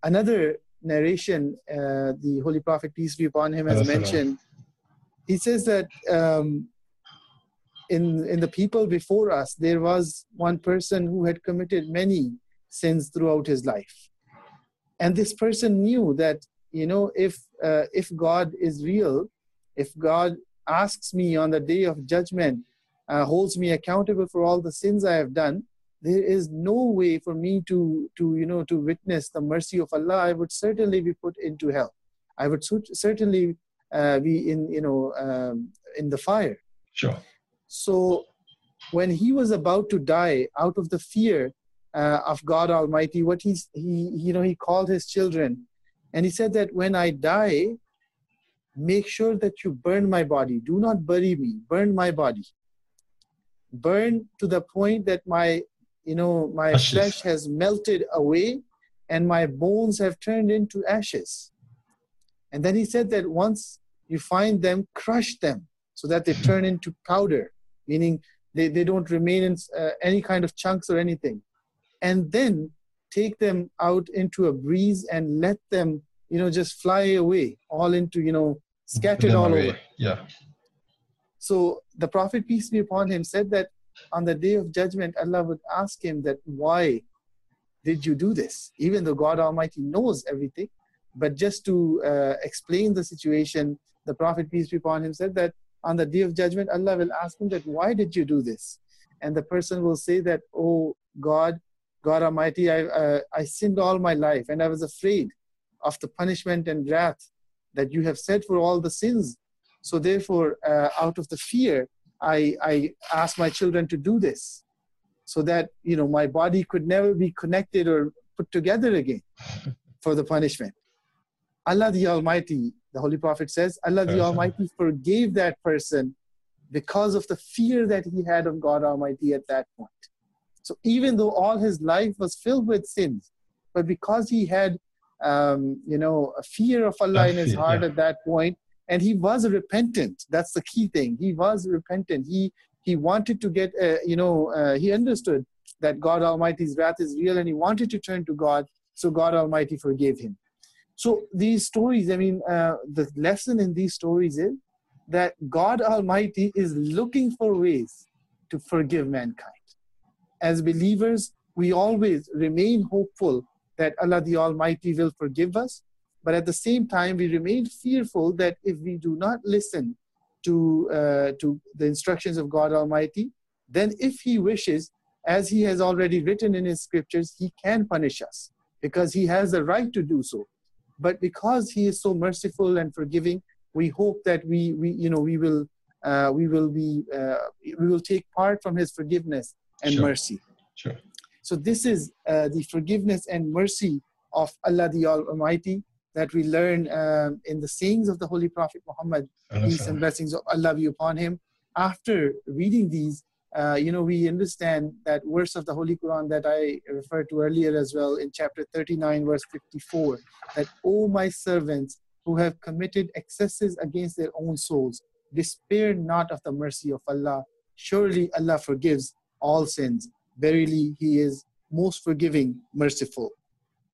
Speaker 5: Another narration, uh, the Holy Prophet, peace be upon him, has mentioned, he says that um, in, in the people before us, there was one person who had committed many sins throughout his life. And this person knew that, you know, if, uh, if God is real, if God asks me on the day of judgment, uh, holds me accountable for all the sins I have done, there is no way for me to, to, you know, to witness the mercy of Allah. I would certainly be put into hell. I would certainly uh, be in, you know, um, in the fire.
Speaker 4: Sure.
Speaker 5: So when he was about to die out of the fear uh, of God Almighty, what he's, he, you know, he called his children and he said that when I die, make sure that you burn my body. Do not bury me. Burn my body. Burn to the point that my, you know, my ashes. flesh has melted away and my bones have turned into ashes. And then he said that once you find them, crush them so that they turn into powder, meaning they, they don't remain in uh, any kind of chunks or anything. And then take them out into a breeze and let them you know just fly away all into you know scattered all away. over.
Speaker 4: Yeah.
Speaker 5: So the Prophet, peace be upon him, said that on the day of judgment, Allah would ask him that why did you do this? Even though God Almighty knows everything, but just to uh, explain the situation, the Prophet, peace be upon him, said that on the day of judgment, Allah will ask him that why did you do this? And the person will say that, oh God, God Almighty, I, uh, I sinned all my life and I was afraid of the punishment and wrath that you have said for all the sins. So therefore, uh, out of the fear, I, I ask my children to do this so that, you know, my body could never be connected or put together again for the punishment. Allah the Almighty, the Holy Prophet says, Allah the Almighty forgave that person because of the fear that he had of God Almighty at that point. So even though all his life was filled with sins, but because he had um, you know, a fear of Allah in his heart yeah. at that point, and he was repentant. That's the key thing. He was repentant. He he wanted to get, uh, you know, uh, he understood that God Almighty's wrath is real and he wanted to turn to God, so God Almighty forgave him. So these stories, I mean, uh, the lesson in these stories is that God Almighty is looking for ways to forgive mankind. As believers, we always remain hopeful that Allah the Almighty will forgive us, but at the same time, we remain fearful that if we do not listen to, uh, to the instructions of God Almighty, then if He wishes, as He has already written in His scriptures, He can punish us because He has the right to do so. But because He is so merciful and forgiving, we hope that we, we you know, we will, uh, we will be, uh, we will take part from His forgiveness and
Speaker 2: Sure.
Speaker 5: mercy.
Speaker 2: Sure.
Speaker 5: So this is uh, the forgiveness and mercy of Allah the Almighty that we learn um, in the sayings of the Holy Prophet Muhammad, peace and blessings of Allah be upon him. After reading these, uh, you know, we understand that verse of the Holy Quran that I referred to earlier as well in chapter 39, verse 54, that, O my servants who have committed excesses against their own souls, despair not of the mercy of Allah. Surely Allah forgives all sins. Verily, He is most forgiving, merciful.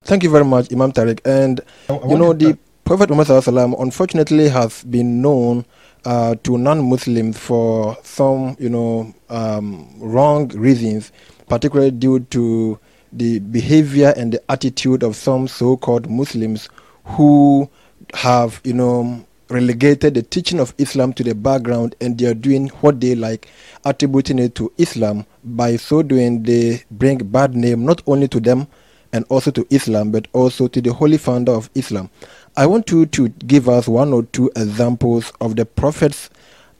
Speaker 2: Thank you very much, Imam Tariq. And you know, the Prophet Muhammad SAW unfortunately has been known uh, to non-Muslims for some, you know, um, wrong reasons, particularly due to the behavior and the attitude of some so-called Muslims who have, you know, relegated the teaching of Islam to the background and they are doing what they like, attributing it to Islam. By so doing, they bring bad name not only to them and also to Islam, but also to the holy founder of Islam. I want you to give us one or two examples of the Prophet's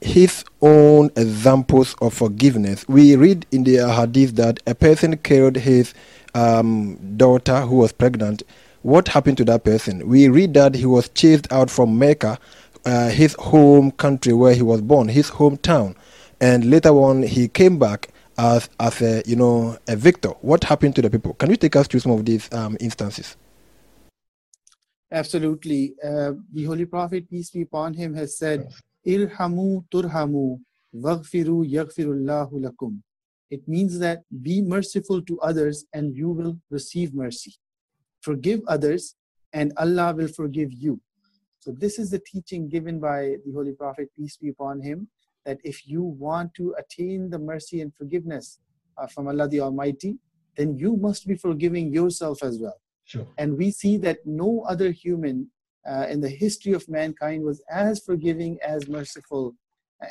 Speaker 2: his own examples of forgiveness. We read in the hadith that a person killed his um, daughter who was pregnant. What happened to that person? We read that he was chased out from Mecca, uh, his home country where he was born, his hometown, and later on he came back as as a you know a victor. What happened to the people? Can you take us through some of these um, instances?
Speaker 5: Absolutely. Uh, the Holy Prophet, peace be upon him, has said, Irhamu turhamu waghfiru yaghfirullahu lakum. It means that be merciful to others and you will receive mercy. Forgive others and Allah will forgive you. So this is the teaching given by the Holy Prophet, peace be upon him, that if you want to attain the mercy and forgiveness uh, from Allah the Almighty, then you must be forgiving yourself as well.
Speaker 2: Sure.
Speaker 5: And we see that no other human uh, in the history of mankind was as forgiving, as merciful,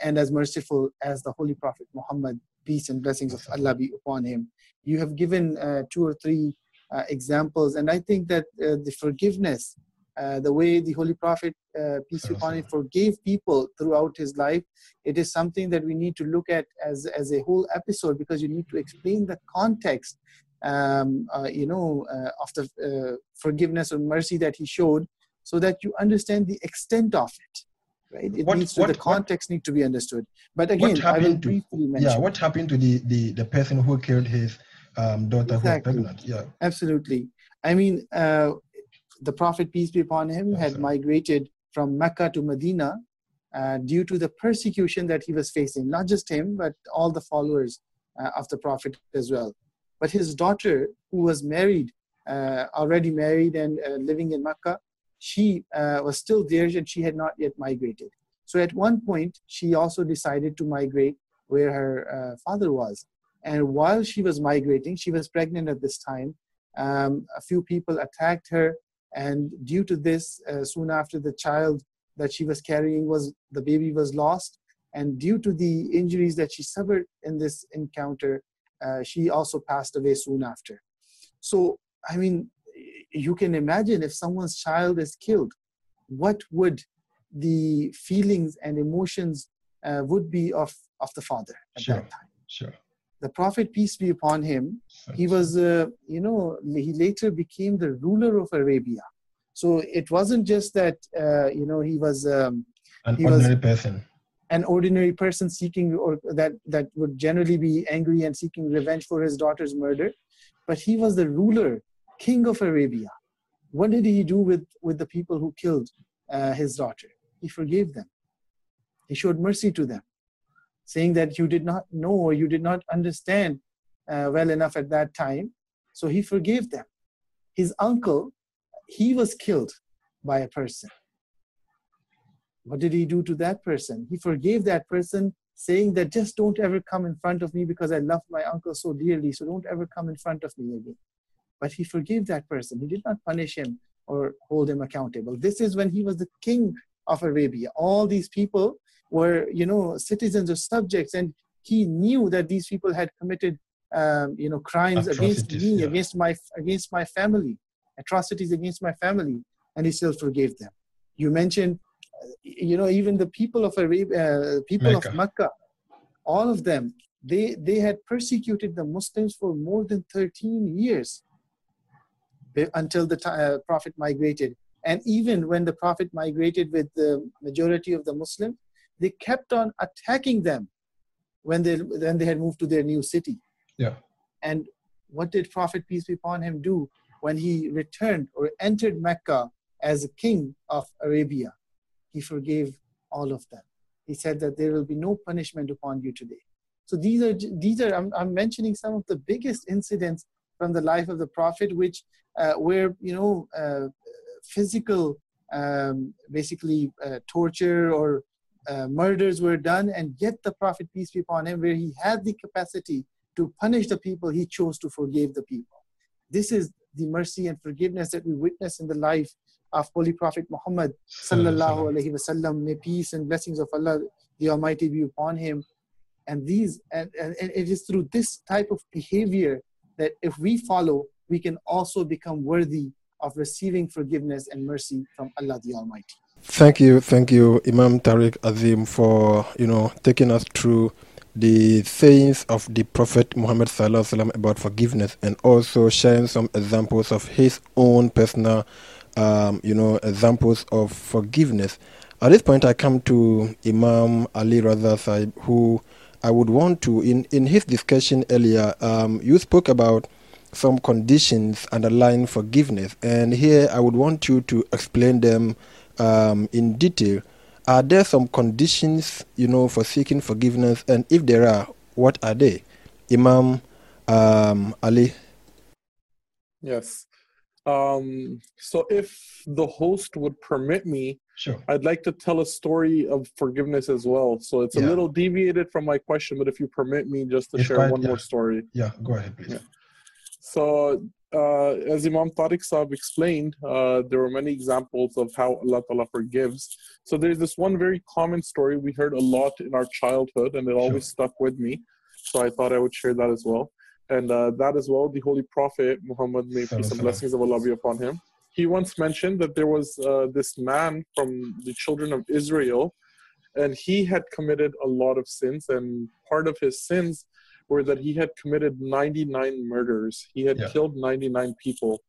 Speaker 5: and as merciful as the Holy Prophet Muhammad, peace and blessings of Allah be upon him. You have given uh, two or three examples, and I think that uh, the forgiveness, uh, the way the Holy Prophet, uh, peace be upon him, forgave people throughout his life, it is something that we need to look at as, as a whole episode because you need to explain the context um, uh, you know, uh, of the uh, forgiveness or mercy that he showed, so that you understand the extent of it. Right? It
Speaker 2: What-
Speaker 5: needs to
Speaker 2: what-
Speaker 5: the
Speaker 2: what-
Speaker 5: context need to be understood. But again,
Speaker 2: what
Speaker 5: I will
Speaker 2: happened to
Speaker 5: briefly mention.
Speaker 2: yeah? What happened to the the, the person who killed his um, daughter
Speaker 5: Exactly.
Speaker 2: who was pregnant? Yeah.
Speaker 5: Absolutely. I mean, uh, the Prophet, peace be upon him,
Speaker 2: Yes,
Speaker 5: had
Speaker 2: sir.
Speaker 5: migrated from Mecca to Medina uh, due to the persecution that he was facing, not just him, but all the followers uh, of the Prophet as well. But his daughter, who was married, uh, already married and uh, living in Mecca, she uh, was still there and she had not yet migrated. So at one point, she also decided to migrate where her uh, father was. And while she was migrating, she was pregnant at this time. Um, a few people attacked her, and due to this, uh, soon after the child that she was carrying was the baby was lost, and due to the injuries that she suffered in this encounter, uh, she also passed away soon after. So, I mean, you can imagine if someone's child is killed, what would the feelings and emotions uh, would be of, of the father at
Speaker 2: Sure.
Speaker 5: that time?
Speaker 2: Sure.
Speaker 5: The Prophet, peace be upon him, he was, uh, you know, he later became the ruler of Arabia. So it wasn't just that, uh, you know, he was um,
Speaker 2: an
Speaker 5: he was-
Speaker 2: ordinary person.
Speaker 5: an ordinary person seeking, or that that would generally be angry and seeking revenge for his daughter's murder, but he was the ruler, king of Arabia. What did he do with with the people who killed uh, his daughter? He forgave them. He showed mercy to them, saying that you did not know or you did not understand uh, well enough at that time. So he forgave them. His uncle, he was killed by a person. What did he do to that person? He forgave that person, saying that just don't ever come in front of me because I love my uncle so dearly, so don't ever come in front of me again. But he forgave that person. He did not punish him or hold him accountable. This is when he was the king of Arabia. All these people were, you know, citizens or subjects, and he knew that these people had committed, um, you know, crimes against me, yeah. against my against my family, atrocities against my family, and he still forgave them. You mentioned, you know, even the people of Arabia, uh, people Mecca. of Mecca, all of them, they they had persecuted the Muslims for more than 13 years until the uh, Prophet migrated. And even when the Prophet migrated with the majority of the Muslims, they kept on attacking them when they when they had moved to their new city.
Speaker 2: Yeah.
Speaker 5: And what did Prophet peace be upon him do when he returned or entered Mecca as a king of Arabia? He forgave all of them. He said that there will be no punishment upon you today. So these are these are I'm, I'm mentioning some of the biggest incidents from the life of the Prophet, which uh, where you know uh, physical um, basically uh, torture or uh, murders were done, and yet the Prophet, peace be upon him, where he had the capacity to punish the people, he chose to forgive the people. This is the mercy and forgiveness that we witness in the life of Holy Prophet Muhammad sallallahu alaihi wasallam. May peace and blessings of Allah, the Almighty, be upon him. And these, and, and, and it is through this type of behavior that if we follow, we can also become worthy of receiving forgiveness and mercy from Allah the Almighty.
Speaker 2: Thank you, thank you, Imam Tariq Azim, for you know taking us through the sayings of the Prophet Muhammad Sallallahu about forgiveness, and also sharing some examples of his own personal, um, you know, examples of forgiveness. At this point, I come to Imam Ali Raza Sahib, who I would want to, in in his discussion earlier, um, you spoke about some conditions underlying forgiveness. And here I would want you to explain them um, in detail. Are there some conditions, you know, for seeking forgiveness? And if there are, what are they? Imam um, Ali.
Speaker 3: Yes. Um, so if the host would permit me,
Speaker 2: sure.
Speaker 3: I'd like to tell a story of forgiveness as well. So it's yeah. a little deviated from my question, but if you permit me just to it's share quite, one
Speaker 2: yeah.
Speaker 3: more story.
Speaker 2: Yeah, go ahead, please. Yeah.
Speaker 3: So, uh, as Imam Tariq Saab explained, uh, there were many examples of how Allah Ta'ala forgives. So, there's this one very common story we heard a lot in our childhood, and it sure. always stuck with me. So, I thought I would share that as well. And uh, that as well, the Holy Prophet Muhammad, may peace and blessings of Allah be upon him, he once mentioned that there was uh, this man from the children of Israel, and he had committed a lot of sins, and part of his sins were that he had committed 99 murders. He had yeah. killed 99 people.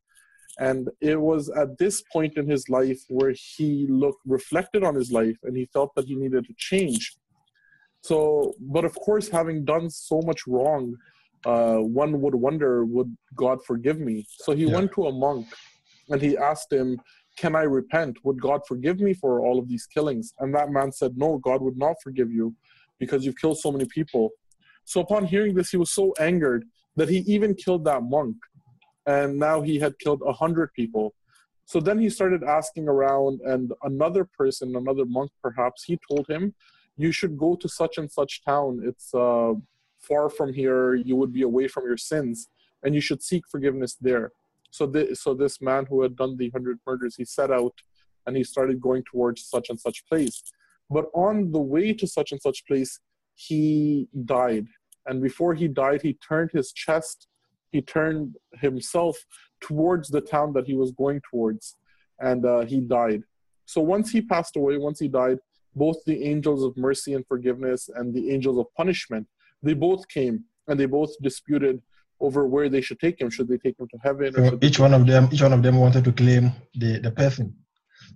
Speaker 3: And it was at this point in his life where he looked reflected on his life and he felt that he needed to change. So, but of course, having done so much wrong, uh, one would wonder, would God forgive me? So he yeah. went to a monk and he asked him, Can I repent? Would God forgive me for all of these killings? And that man said, No, God would not forgive you because you've killed so many people. So upon hearing this, he was so angered that he even killed that monk. And now he had killed a hundred people. So then he started asking around, and another person, another monk perhaps, he told him, You should go to such and such town. It's uh, far from here. You would be away from your sins, and you should seek forgiveness there. So, th- so this man who had done the hundred murders, he set out and he started going towards such and such place. But on the way to such and such place, he died and before he died, he turned his chest, he turned himself towards the town that he was going towards, and uh, he died. So once he passed away, once he died, both the angels of mercy and forgiveness and the angels of punishment, they both came and they both disputed over where they should take him. Should they take him to heaven?
Speaker 2: So each one of them, each one of them wanted to claim the, the person.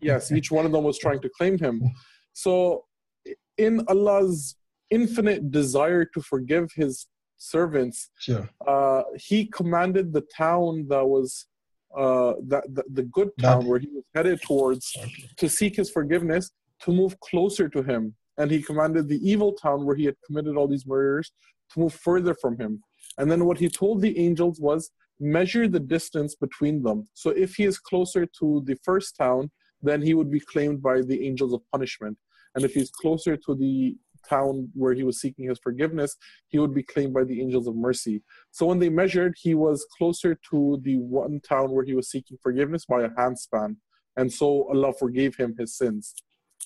Speaker 3: Yes, each one of them was trying to claim him. So in Allah's infinite desire to forgive his servants,
Speaker 2: sure.
Speaker 3: uh, he commanded the town that was uh, that the, the good town that, where he was headed towards okay. to seek his forgiveness to move closer to him, and he commanded the evil town where he had committed all these murders to move further from him. And then what he told the angels was measure the distance between them. So if he is closer to the first town, then he would be claimed by the angels of punishment. And if he's closer to the town where he was seeking his forgiveness, he would be claimed by the angels of mercy. So when they measured, he was closer to the one town where he was seeking forgiveness by a handspan. And so Allah forgave him his sins.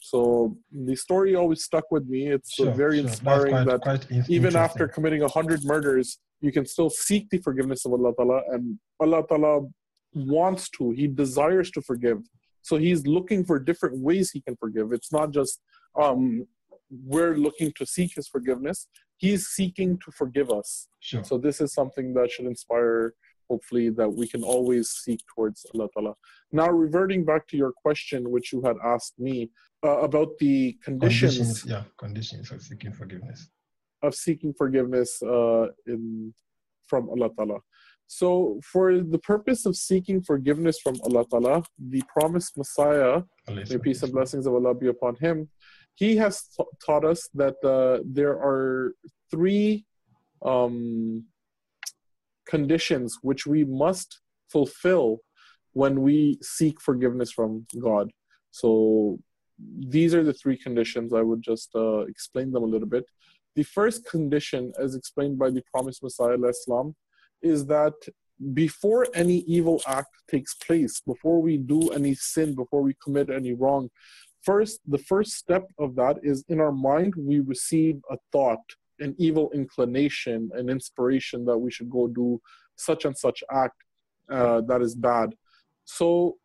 Speaker 3: So the story always stuck with me. It's sure, very sure. inspiring quite, that quite even after committing a hundred murders, you can still seek the forgiveness of Allah Ta'ala and Allah Ta'ala wants to, He desires to forgive. So He's looking for different ways He can forgive. It's not just um, we're looking to seek His forgiveness, He's seeking to forgive us. Sure. So this is something that should inspire hopefully that we can always seek towards Allah Ta'ala. Now, reverting back to your question, which you had asked me uh, about the conditions,
Speaker 4: conditions, yeah, conditions of seeking forgiveness,
Speaker 3: of seeking forgiveness uh, in from Allah Ta'ala. So, for the purpose of seeking forgiveness from Allah Ta'ala, the promised Messiah, may peace and blessings of Allah be upon him, he has taught us that uh, there are three um, conditions which we must fulfill when we seek forgiveness from God. So these are the three conditions. I would just uh, explain them a little bit. The first condition, as explained by the promised Messiah, Islam, is that before any evil act takes place, before we do any sin, before we commit any wrong, first, the first step of that is in our mind, we receive a thought an evil inclination, an inspiration that we should go do such and such act uh, that is bad. So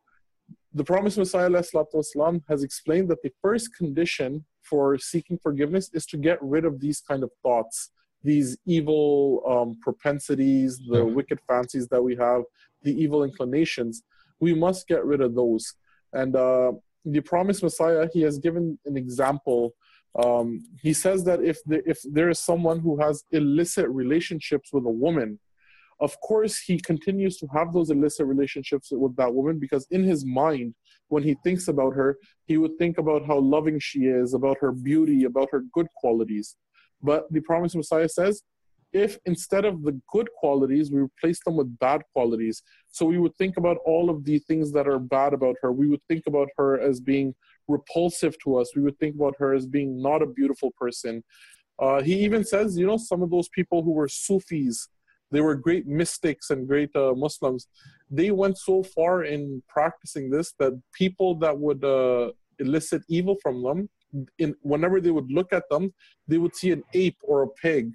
Speaker 3: the promised Messiah والسلام, has explained that the first condition for seeking forgiveness is to get rid of these kind of thoughts, these evil um, propensities, the wicked fancies that we have, the evil inclinations. We must get rid of those. And uh, the promised Messiah, he has given an example um, he says that if the, if there is someone who has illicit relationships with a woman, of course he continues to have those illicit relationships with that woman because in his mind, when he thinks about her, he would think about how loving she is, about her beauty, about her good qualities. But the promised Messiah says, if instead of the good qualities, we replace them with bad qualities. So we would think about all of the things that are bad about her. We would think about her as being repulsive to us. We would think about her as being not a beautiful person. Uh, he even says, you know, some of those people who were Sufis, they were great mystics and great uh, Muslims. They went so far in practicing this that people that would uh, elicit evil from them, in whenever they would look at them, they would see an ape or a pig.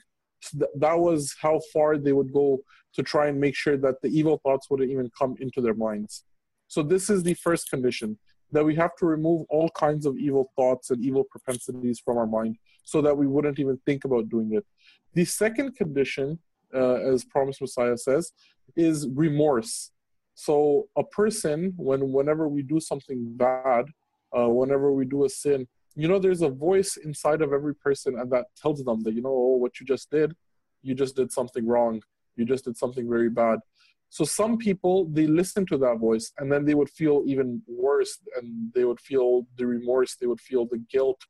Speaker 3: That was how far they would go to try and make sure that the evil thoughts wouldn't even come into their minds. So this is the first condition that we have to remove all kinds of evil thoughts and evil propensities from our mind so that we wouldn't even think about doing it. The second condition, uh, as Promised Messiah says, is remorse. So a person, when whenever we do something bad, uh, whenever we do a sin, you know, there's a voice inside of every person, and that tells them that you know, oh, what you just did, you just did something wrong. You just did something very bad. So some people they listen to that voice and then they would feel even worse and they would feel the remorse, they would feel the guilt,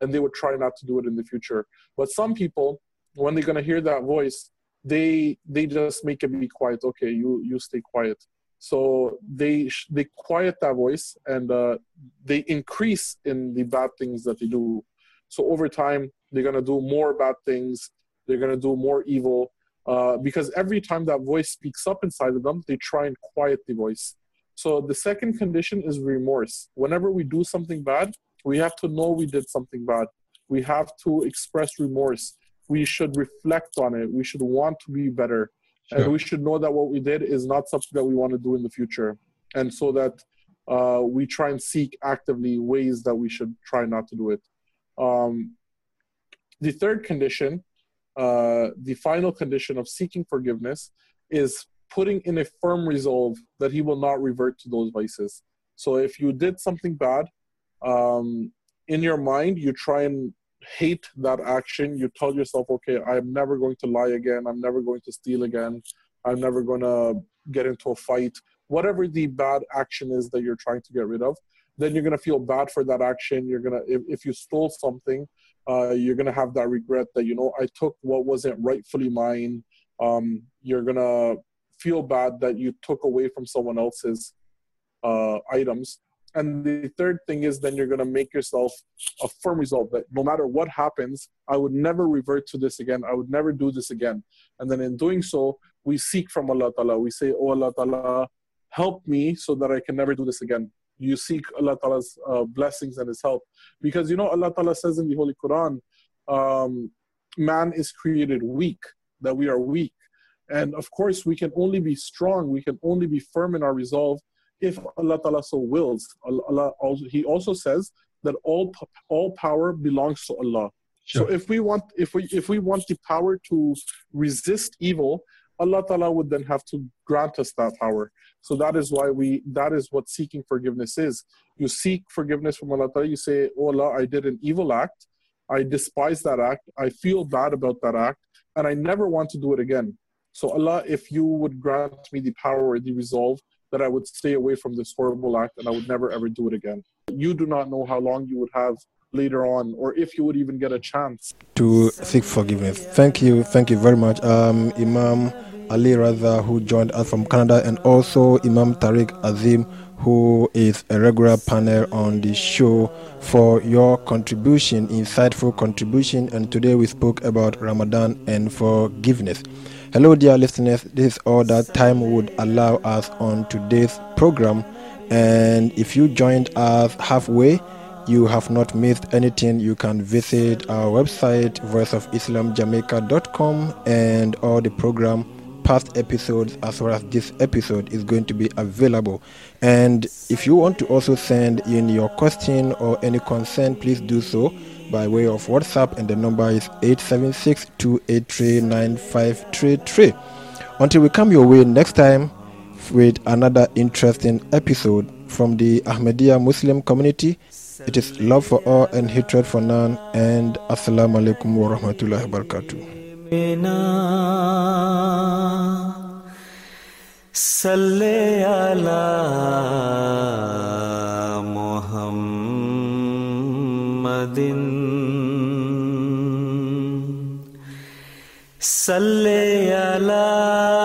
Speaker 3: and they would try not to do it in the future. But some people, when they're gonna hear that voice, they they just make it be quiet. Okay, you you stay quiet. So they they quiet that voice and uh, they increase in the bad things that they do. So over time, they're gonna do more bad things. They're gonna do more evil uh, because every time that voice speaks up inside of them, they try and quiet the voice. So the second condition is remorse. Whenever we do something bad, we have to know we did something bad. We have to express remorse. We should reflect on it. We should want to be better. Sure. And we should know that what we did is not something that we want to do in the future. And so that uh, we try and seek actively ways that we should try not to do it. Um, the third condition uh, the final condition of seeking forgiveness is putting in a firm resolve that he will not revert to those vices. So if you did something bad, um, in your mind, you try and hate that action. You tell yourself, okay, I'm never going to lie again. I'm never going to steal again. I'm never going to get into a fight. Whatever the bad action is that you're trying to get rid of, then you're going to feel bad for that action. You're going to, if, if you stole something, uh, you're going to have that regret that, you know, I took what wasn't rightfully mine Um, you're gonna feel bad that you took away from someone else's uh, items. And the third thing is then you're going to make yourself a firm resolve that no matter what happens, I would never revert to this again. I would never do this again. And then in doing so, we seek from Allah Ta'ala. We say, Oh Allah Ta'ala, help me so that I can never do this again. You seek Allah Ta'ala's uh, blessings and His help. Because you know, Allah Ta'ala says in the Holy Quran, um, man is created weak, that we are weak. And of course, we can only be strong, we can only be firm in our resolve if Allah Ta'ala so wills. Allah also, he also says that all, all power belongs to Allah. Sure. So if we want if we if we want the power to resist evil, Allah Ta'ala would then have to grant us that power. So that is why we that is what seeking forgiveness is. You seek forgiveness from Allah Ta'ala, you say, Oh Allah, I did an evil act, I despise that act, I feel bad about that act, and I never want to do it again. So Allah, if you would grant me the power or the resolve that I would stay away from this horrible act and I would never ever do it again. You do not know how long you would have later on or if you would even get a chance
Speaker 2: to seek forgiveness. Thank you, thank you very much. Um, Imam Ali Raza, who joined us from Canada, and also Imam Tariq Azim, who is a regular panel on the show for your contribution, insightful contribution. And today we spoke about Ramadan and forgiveness. Hello, dear listeners. This is all that time would allow us on today's program. And if you joined us halfway, you have not missed anything. You can visit our website, voiceofislamjamaica.com, and all the program past episodes as well as this episode is going to be available. And if you want to also send in your question or any concern, please do so by way of WhatsApp, and the number is 876 283 9533. Until we come your way next time with another interesting episode from the Ahmadiyya Muslim community, it is love for all and hatred for none, and Assalamu alaikum wa rahmatullahi wa barakatuh.
Speaker 6: Salli ala